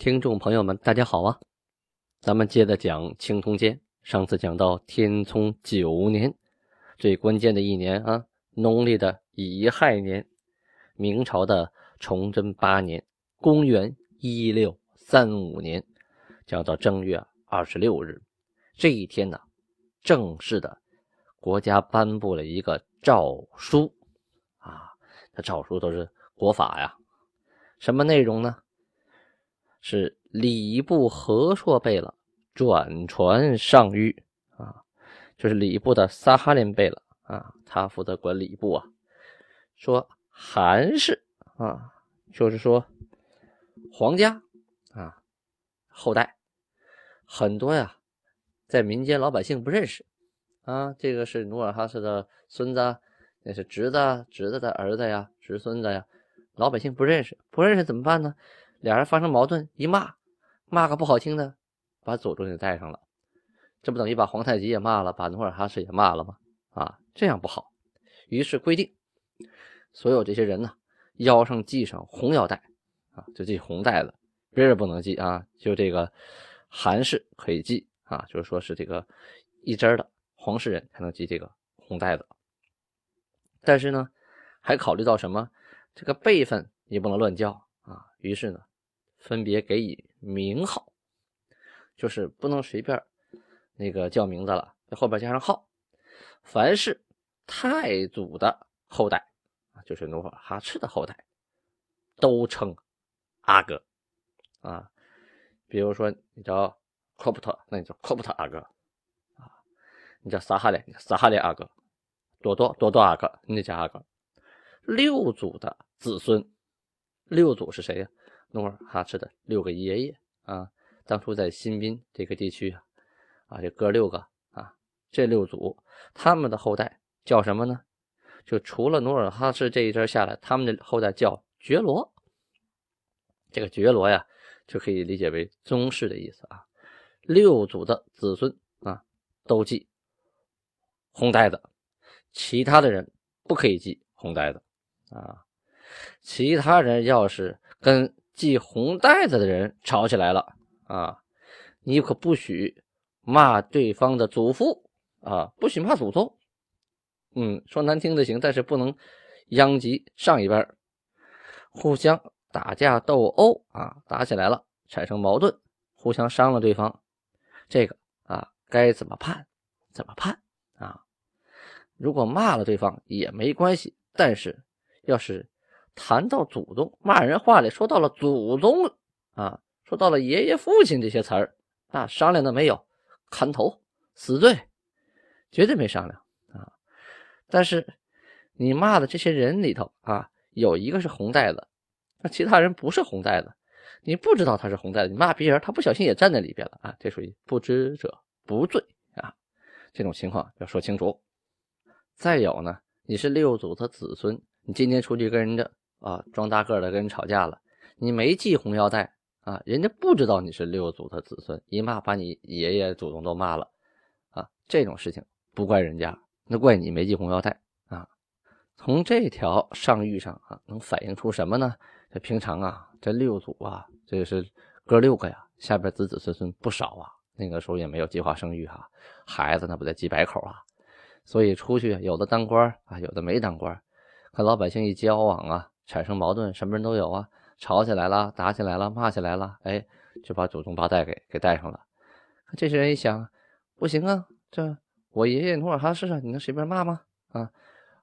听众朋友们，大家好啊！咱们接着讲《青铜鉴》。上次讲到天聪九年，最关键的一年啊，农历的乙亥年，明朝的崇祯八年，公元一六三五年，讲到正月二十六日，这一天呢。正式的，国家颁布了一个诏书，啊，这诏书都是国法呀。什么内容呢？是礼部和硕贝勒转传上谕啊，就是礼部的撒哈林贝勒啊，他负责管礼部啊。说韩氏啊，就是说皇家啊后代很多呀。在民间，老百姓不认识啊，这个是努尔哈赤的孙子，那是侄子，侄子的儿子呀，侄孙子呀，老百姓不认识，不认识怎么办呢？俩人发生矛盾，一骂，骂个不好听的，把祖宗也带上了，这不等于把皇太极也骂了，把努尔哈赤也骂了吗？啊，这样不好。于是规定，所有这些人呢，腰上系上红腰带啊，就系红带子，别人不能系啊，就这个韩氏可以系。啊，就是说是这个一针的皇室人才能系这个红带子，但是呢，还考虑到什么？这个辈分也不能乱叫啊。于是呢，分别给予名号，就是不能随便那个叫名字了，在后边加上号。凡是太祖的后代啊，就是努尔哈赤的后代，都称阿哥啊。比如说，你叫。科普特，那你叫科普特阿哥啊，你叫撒哈连，撒哈连阿哥，多多多多阿哥，你得叫阿哥。六祖的子孙，六祖是谁呀？努尔哈赤的六个爷爷啊，当初在新宾这个地区啊，啊，这哥六个啊，这六祖他们的后代叫什么呢？就除了努尔哈赤这一支下来，他们的后代叫觉罗。这个觉罗呀，就可以理解为宗室的意思啊。六祖的子孙啊，都系红带子，其他的人不可以系红带子啊。其他人要是跟系红带子的人吵起来了啊，你可不许骂对方的祖父啊，不许骂祖宗。嗯，说难听的行，但是不能殃及上一辈互相打架斗殴啊，打起来了，产生矛盾，互相伤了对方。这个啊，该怎么判？怎么判啊？如果骂了对方也没关系，但是要是谈到祖宗，骂人话里说到了祖宗啊，说到了爷爷、父亲这些词儿，那商量的没有，砍头，死罪，绝对没商量啊。但是你骂的这些人里头啊，有一个是红带子，那其他人不是红带子。你不知道他是红带子，你骂别人，他不小心也站在里边了啊！这属于不知者不罪啊！这种情况要说清楚。再有呢，你是六祖的子孙，你今天出去跟人家啊装大个的跟人吵架了，你没系红腰带啊，人家不知道你是六祖的子孙，一骂把你爷爷祖宗都骂了啊！这种事情不怪人家，那怪你没系红腰带啊！从这条上谕上啊，能反映出什么呢？这平常啊。这六祖啊，这是哥六个呀，下边子子孙孙不少啊。那个时候也没有计划生育哈，孩子那不得几百口啊。所以出去有的当官啊，有的没当官，和老百姓一交往啊，产生矛盾，什么人都有啊。吵起来了，打起来了，骂起来了，哎，就把祖宗八代给给带上了。这些人一想，不行啊，这我爷爷努尔哈赤啊，你能随便骂吗？啊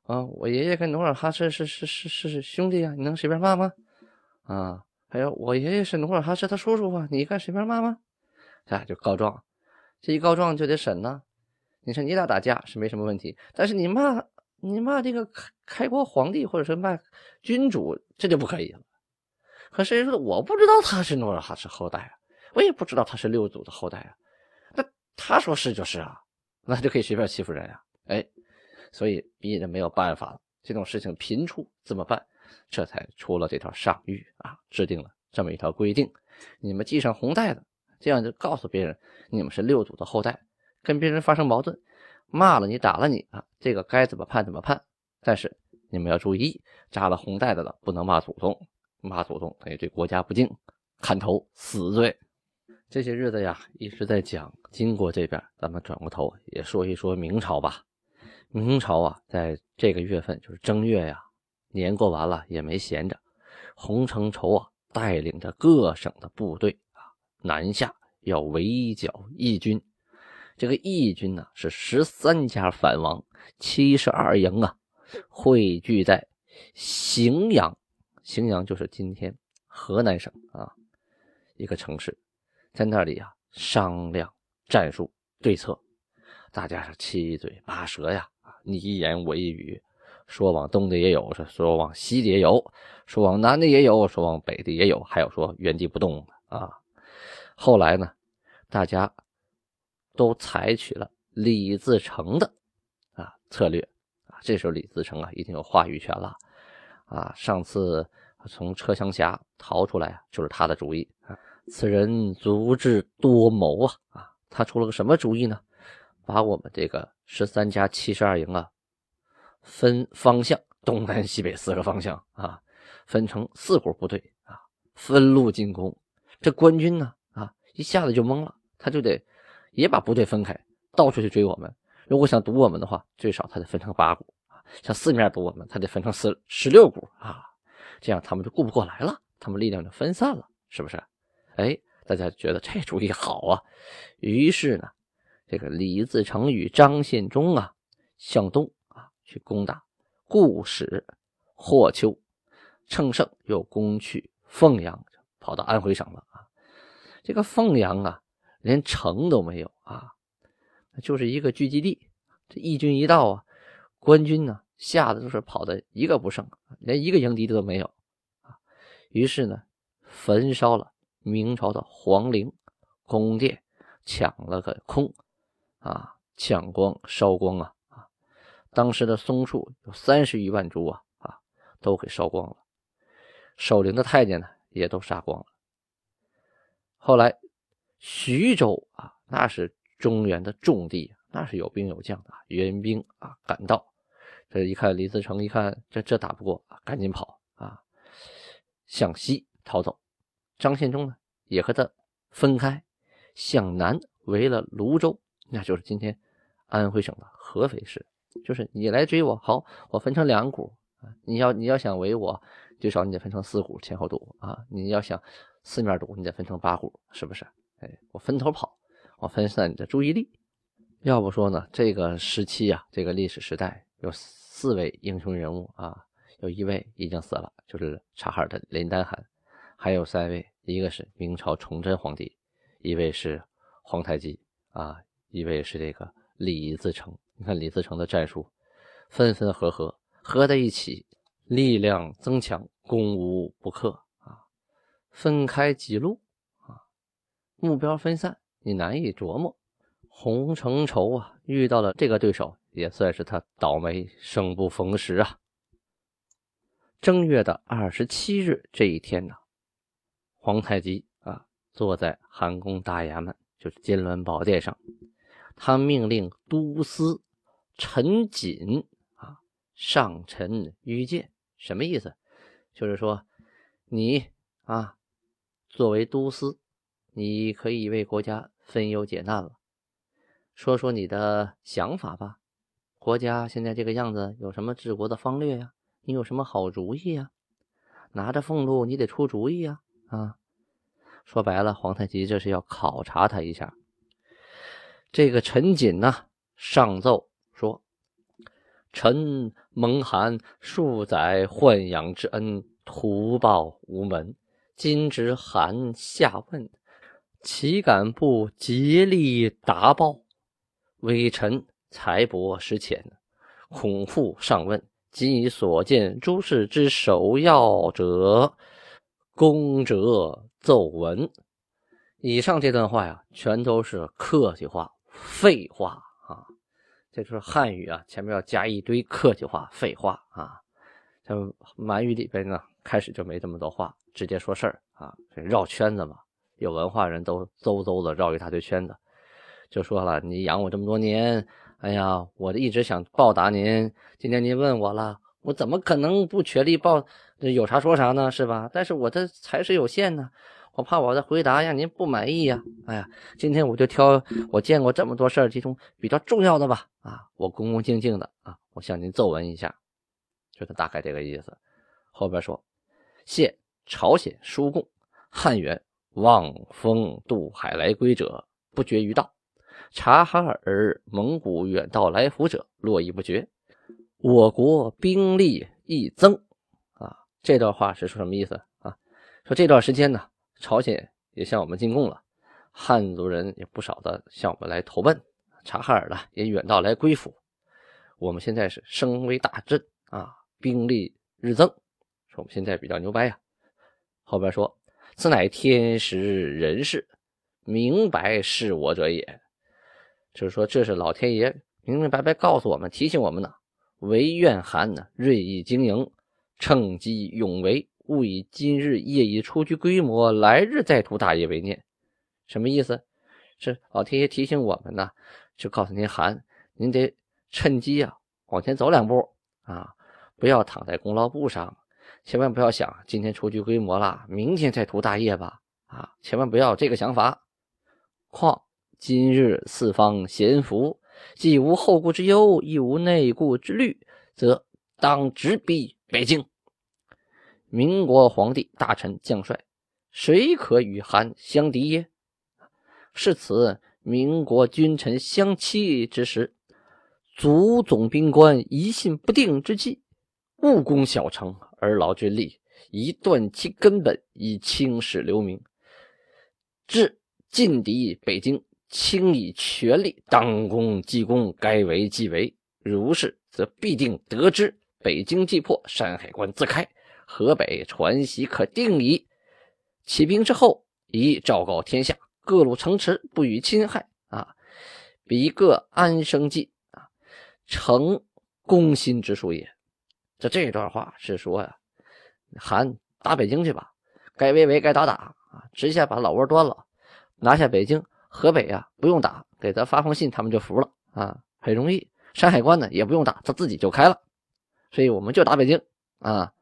啊，我爷爷跟努尔哈赤是是是是兄弟啊，你能随便骂吗？啊。还有我爷爷是努尔哈赤他叔叔啊，你敢随便骂吗？啊，就告状，这一告状就得审呢。你说你俩打架是没什么问题，但是你骂你骂这个开开国皇帝或者是骂君主，这就不可以了。可谁说我不知道他是努尔哈赤后代啊？我也不知道他是六祖的后代啊。那他说是就是啊，那就可以随便欺负人啊？哎，所以鄙人没有办法了。这种事情频出怎么办？这才出了这条上谕啊，制定了这么一条规定：你们系上红带的，这样就告诉别人你们是六祖的后代。跟别人发生矛盾，骂了你打了你啊，这个该怎么判怎么判。但是你们要注意，扎了红带的了不能骂祖宗，骂祖宗等于对国家不敬，砍头死罪。这些日子呀一直在讲金国这边，咱们转过头也说一说明朝吧。明朝啊，在这个月份就是正月呀，年过完了也没闲着，洪承畴啊带领着各省的部队啊南下，要围剿义军。这个义军呢是十三家反王，七十二营啊，汇聚在荥阳。荥阳就是今天河南省啊一个城市，在那里啊商量战术对策。大家是七嘴八舌呀，你一言我一语，说往东的也有，说往西的也有，说往南的也有，说往北的也有，还有说原地不动的啊。后来呢，大家。都采取了李自成的啊策略啊，这时候李自成啊已经有话语权了啊。上次从车厢峡逃出来啊就是他的主意啊。此人足智多谋啊啊，他出了个什么主意呢？把我们这个十三家七十二营啊分方向，东南西北四个方向啊，分成四股部队啊，分路进攻。这官军呢啊一下子就懵了，他就得。也把部队分开，到处去追我们。如果想堵我们的话，最少他得分成八股啊；像四面堵我们，他得分成十十六股啊。这样他们就顾不过来了，他们力量就分散了，是不是？哎，大家觉得这主意好啊。于是呢，这个李自成与张献忠啊，向东啊去攻打固始、霍丘，乘胜又攻去凤阳，跑到安徽省了啊。这个凤阳啊。连城都没有啊，就是一个聚集地。这义军一到啊，官军呢吓得都是跑的一个不剩，连一个营敌的都没有啊。于是呢，焚烧了明朝的皇陵、宫殿，抢了个空啊，抢光、烧光啊啊！当时的松树有三十余万株啊啊，都给烧光了。守陵的太监呢，也都杀光了。后来。徐州啊，那是中原的重地，那是有兵有将的，援兵啊赶到，这一看李自成，一看这这打不过啊，赶紧跑啊，向西逃走。张献忠呢，也和他分开，向南围了泸州，那就是今天安徽省的合肥市。就是你来追我，好，我分成两股啊，你要你要想围我，最少你得分成四股前后堵啊，你要想四面堵，你得分成八股，是不是？哎，我分头跑，我分散你的注意力。要不说呢，这个时期啊，这个历史时代有四位英雄人物啊，有一位已经死了，就是察哈尔的林丹汗，还有三位，一个是明朝崇祯皇帝，一位是皇太极啊，一位是这个李自成。你看李自成的战术，分分合合，合在一起，力量增强，攻无不克啊。分开几路。目标分散，你难以琢磨。洪承畴啊，遇到了这个对手，也算是他倒霉，生不逢时啊。正月的二十七日这一天呢，皇太极啊，坐在韩宫大衙门，就是金銮宝殿上，他命令都司陈瑾啊上陈御见，什么意思？就是说，你啊，作为都司。你可以为国家分忧解难了，说说你的想法吧。国家现在这个样子，有什么治国的方略呀？你有什么好主意呀？拿着俸禄，你得出主意呀！啊，说白了，皇太极这是要考察他一下。这个陈瑾呢，上奏说：“臣蒙函数载豢养之恩，图报无门。今之函下问。”岂敢不竭力答报？微臣才薄识浅，恐复上问。今以所见诸事之首要者，恭折奏闻。以上这段话呀，全都是客气话、废话啊！这就是汉语啊，前面要加一堆客气话、废话啊。像满语里边呢，开始就没这么多话，直接说事儿啊，绕圈子嘛。有文化人都嗖嗖的绕一大堆圈子，就说了：“你养我这么多年，哎呀，我一直想报答您。今天您问我了，我怎么可能不全力报？有啥说啥呢，是吧？但是我的才是有限呢，我怕我的回答让您不满意呀。哎呀，今天我就挑我见过这么多事儿其中比较重要的吧。啊，我恭恭敬敬的啊，我向您奏闻一下。”就是大概这个意思。后边说，谢朝鲜叔贡，汉元望风渡海来归者不绝于道；察哈尔蒙古远道来福者络绎不绝。我国兵力亦增。啊，这段话是说什么意思啊？说这段时间呢，朝鲜也向我们进贡了，汉族人也不少的向我们来投奔，察哈尔呢也远道来归附。我们现在是声威大振啊！兵力日增，说我们现在比较牛掰呀。后边说：“此乃天时人事，明白是我者也。”就是说，这是老天爷明明白白告诉我们、提醒我们的。唯愿韩呢锐意经营，趁机勇为，勿以今日业已初具规模，来日再图大业为念。什么意思？是老天爷提醒我们呢，就告诉您韩，您得趁机啊往前走两步啊。不要躺在功劳簿上，千万不要想今天出具规模了，明天再图大业吧。啊，千万不要这个想法。况今日四方咸服，既无后顾之忧，亦无内顾之虑，则当直逼北京。民国皇帝大臣将帅，谁可与韩相敌耶？是此民国君臣相欺之时，足总兵官疑心不定之际。勿攻小城而劳军力，以断其根本，以青史留名。至进敌北京，轻以全力，当攻即攻，该为即为。如是，则必定得之。北京既破，山海关自开，河北传习可定矣。起兵之后，宜昭告天下，各路城池不予侵害。啊，彼各安生计啊，成攻心之术也。这这段话是说呀，韩打北京去吧，该围围，该打打啊，直接把老窝端了，拿下北京、河北啊，不用打，给他发封信，他们就服了啊，很容易。山海关呢也不用打，他自己就开了。所以我们就打北京啊，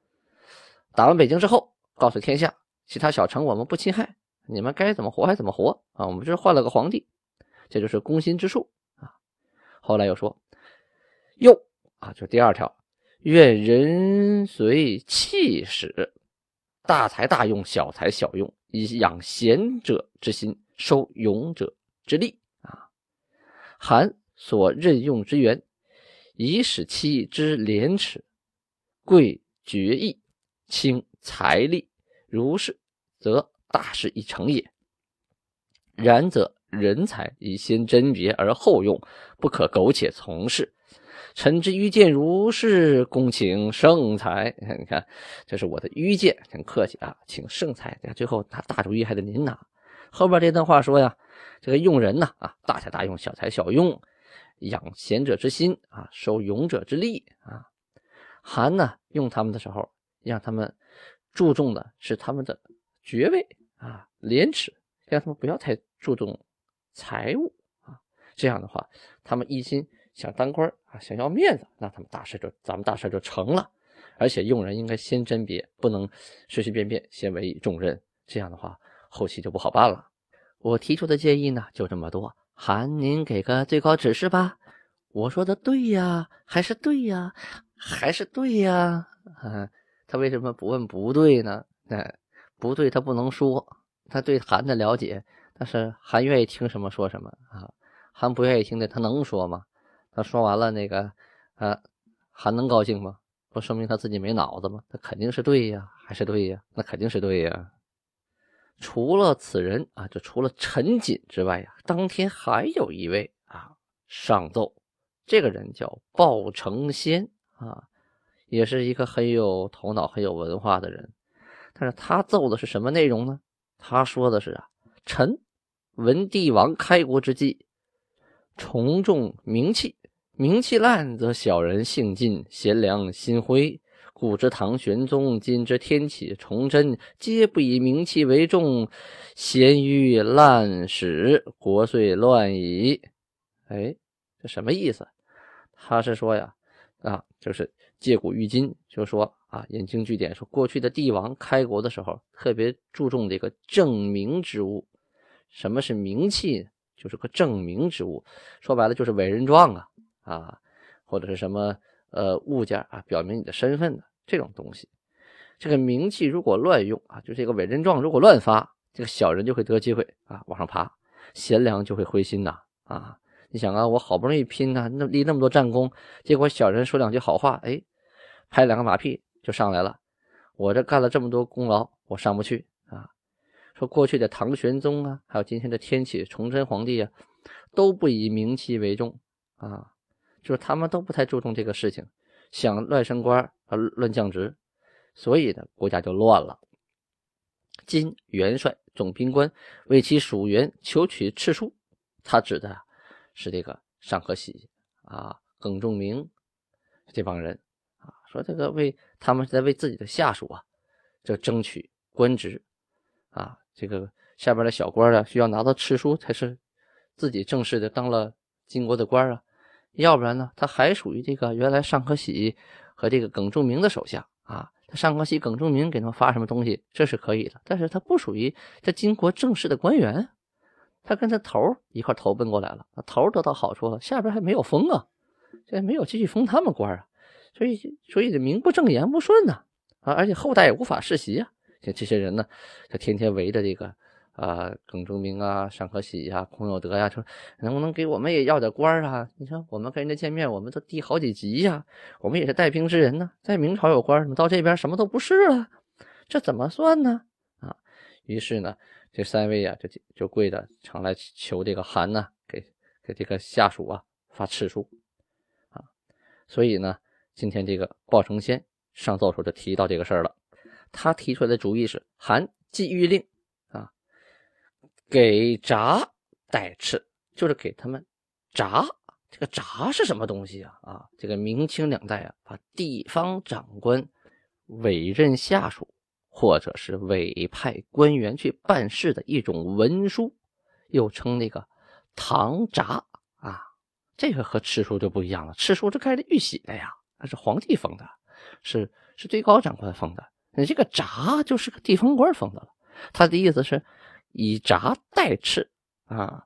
打完北京之后，告诉天下，其他小城我们不侵害，你们该怎么活还怎么活啊，我们就是换了个皇帝，这就是攻心之术啊。后来又说，又啊，就第二条。愿人随气使，大才大用，小才小用，以养贤者之心，收勇者之力啊！韩所任用之员，以使其之廉耻，贵决义，轻财力，如是，则大事已成也。然则人才以先甄别而后用，不可苟且从事。臣之愚见如是，恭请圣裁。你看，你看这是我的愚见，很客气啊，请圣裁。最后他大主意还得您拿。后边这段话说呀，这个用人呢啊，大才大用，小才小用，养贤者之心啊，收勇者之力啊。韩呢用他们的时候，让他们注重的是他们的爵位啊，廉耻，让他们不要太注重财物啊。这样的话，他们一心。想当官啊，想要面子，那他们大事就咱们大事就成了。而且用人应该先甄别，不能随随便便先委以重任，这样的话后期就不好办了。我提出的建议呢就这么多，韩您给个最高指示吧。我说的对呀，还是对呀，还是对呀。啊，他为什么不问不对呢？哎，不对，他不能说。他对韩的了解，但是韩愿意听什么说什么啊。韩不愿意听的，他能说吗？他说完了，那个，啊，还能高兴吗？不说明他自己没脑子吗？他肯定是对呀，还是对呀？那肯定是对呀。除了此人啊，就除了陈瑾之外呀，当天还有一位啊上奏，这个人叫鲍承先啊，也是一个很有头脑、很有文化的人。但是他奏的是什么内容呢？他说的是啊，臣闻帝王开国之际，崇重名器，名气烂则小人性尽，贤良心灰。古之唐玄宗，今之天启崇祯，皆不以名气为重，咸于滥使，国遂乱矣。哎，这什么意思？他是说呀，啊，就是借古喻今，就说啊，引经据典，说过去的帝王开国的时候，特别注重这个正名之物。什么是名气？就是个正名之物，说白了就是伟人状啊，啊，或者是什么。呃，物件啊，表明你的身份的这种东西，这个名气如果乱用啊，就这个委任状如果乱发，这个小人就会得机会啊，往上爬，贤良就会灰心呐啊！你想啊，我好不容易拼呐，那立那么多战功，结果小人说两句好话，哎，拍两个马屁就上来了，我这干了这么多功劳，我上不去啊！说过去的唐玄宗啊，还有今天的天启崇祯皇帝啊，都不以名气为重啊。就是他们都不太注重这个事情，想乱升官啊，乱降职，所以呢，国家就乱了。今元帅总兵官为其属员求取敕书，他指的是这个尚可喜啊、耿仲明这帮人啊，说这个为他们在为自己的下属啊，就争取官职啊，这个下边的小官啊，需要拿到敕书才是自己正式的当了金国的官啊。要不然呢？他还属于这个原来尚可喜和这个耿仲明的手下啊。他尚可喜、耿仲明给他们发什么东西，这是可以的。但是他不属于这金国正式的官员，他跟他头一块投奔过来了，头得到好处了，下边还没有封啊，这没有继续封他们官啊，所以所以这名不正言不顺呐啊，而且后代也无法世袭啊。像这些人呢，他天天围着这个。啊，耿仲明啊，尚可喜呀，孔有德呀，说能不能给我们也要点官啊？你说我们跟人家见面，我们都低好几级呀，我们也是带兵之人呢，在明朝有官，怎么到这边什么都不是了？这怎么算呢？啊，于是呢，这三位啊，就就跪着常来求这个韩呢，给给这个下属啊发敕书啊。所以呢，今天这个鲍承先上奏时候就提到这个事儿了，他提出来的主意是韩既谕令。给札代敕，就是给他们札。这个札是什么东西啊？啊，这个明清两代啊，把地方长官委任下属或者是委派官员去办事的一种文书，又称那个唐札啊。这个和敕书就不一样了，敕书是开着玉玺的呀，那是皇帝封的，是是最高长官封的。你这个札就是个地方官封的了。他的意思是。以札代敕啊？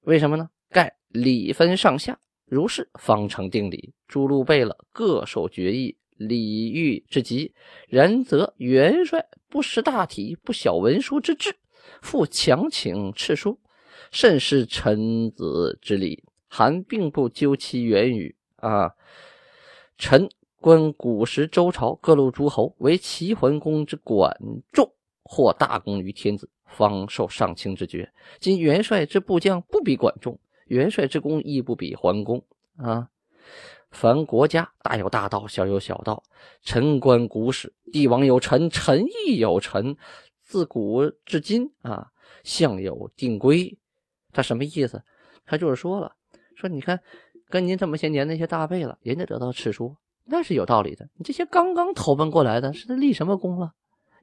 为什么呢？盖礼分上下，如是方成定理。诸路备了，各受决议，礼遇之极。然则元帅不识大体，不晓文书之志，复强请敕书，甚是臣子之礼。韩并不究其源语啊。臣观古时周朝各路诸侯，为齐桓公之管仲，获大功于天子。方受上卿之爵。今元帅之部将不比管仲，元帅之功亦不比桓公啊。凡国家大有大道，小有小道。臣观古史，帝王有臣，臣亦有臣。自古至今啊，相有定规。他什么意思？他就是说了，说你看，跟您这么些年那些大辈了，人家得到敕书，那是有道理的。你这些刚刚投奔过来的，是立什么功了？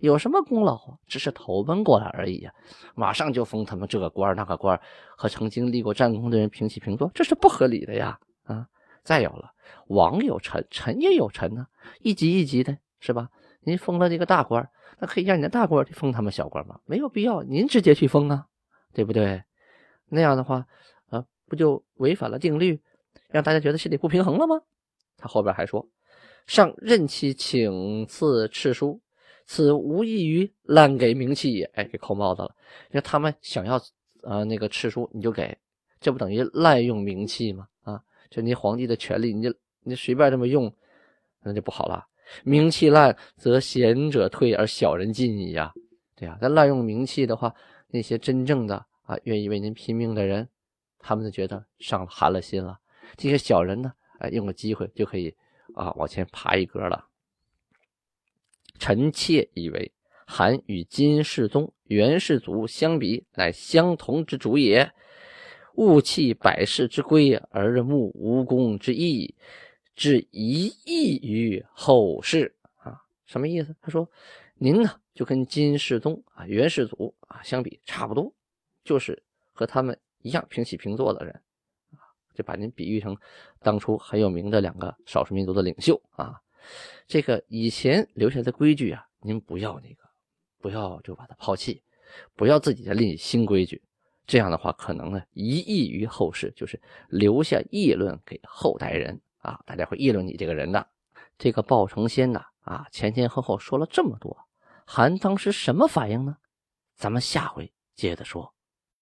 有什么功劳啊？只是投奔过来而已呀，马上就封他们这个官那个官，和曾经立过战功的人平起平坐，这是不合理的呀！啊，再有了，王有臣，臣也有臣呢，一级一级的，是吧？您封了这个大官，那可以让你的大官去封他们小官吗？没有必要，您直接去封啊，对不对？那样的话，啊，不就违反了定律，让大家觉得心里不平衡了吗？他后边还说，上任期请赐敕书。此无异于滥给名气也，哎，给扣帽子了。因为他们想要啊那个敕书，你就给，这不等于滥用名气吗？啊，就你皇帝的权力，你就你随便这么用，那就不好了。名气滥，则贤者退而小人进矣呀。对呀，那滥用名气的话，那些真正的啊愿意为您拼命的人，他们就觉得上寒了心了。这些小人呢，哎，用个机会就可以啊往前爬一格了。臣妾以为韩与金世宗、元世祖相比，乃相同之主也。勿弃百世之规，而慕无功之义，致一义于后世。啊，什么意思？他说，您呢就跟金世宗啊、元世祖啊相比，差不多，就是和他们一样平起平坐的人。就把您比喻成当初很有名的两个少数民族的领袖啊，这个以前留下的规矩啊，您不要那个，不要就把它抛弃，不要自己再立新规矩，这样的话可能呢，一益于后世，就是留下议论给后代人啊，大家会议论你这个人的。这个鲍成仙呐啊，前前后后说了这么多，韩当时什么反应呢？咱们下回接着说。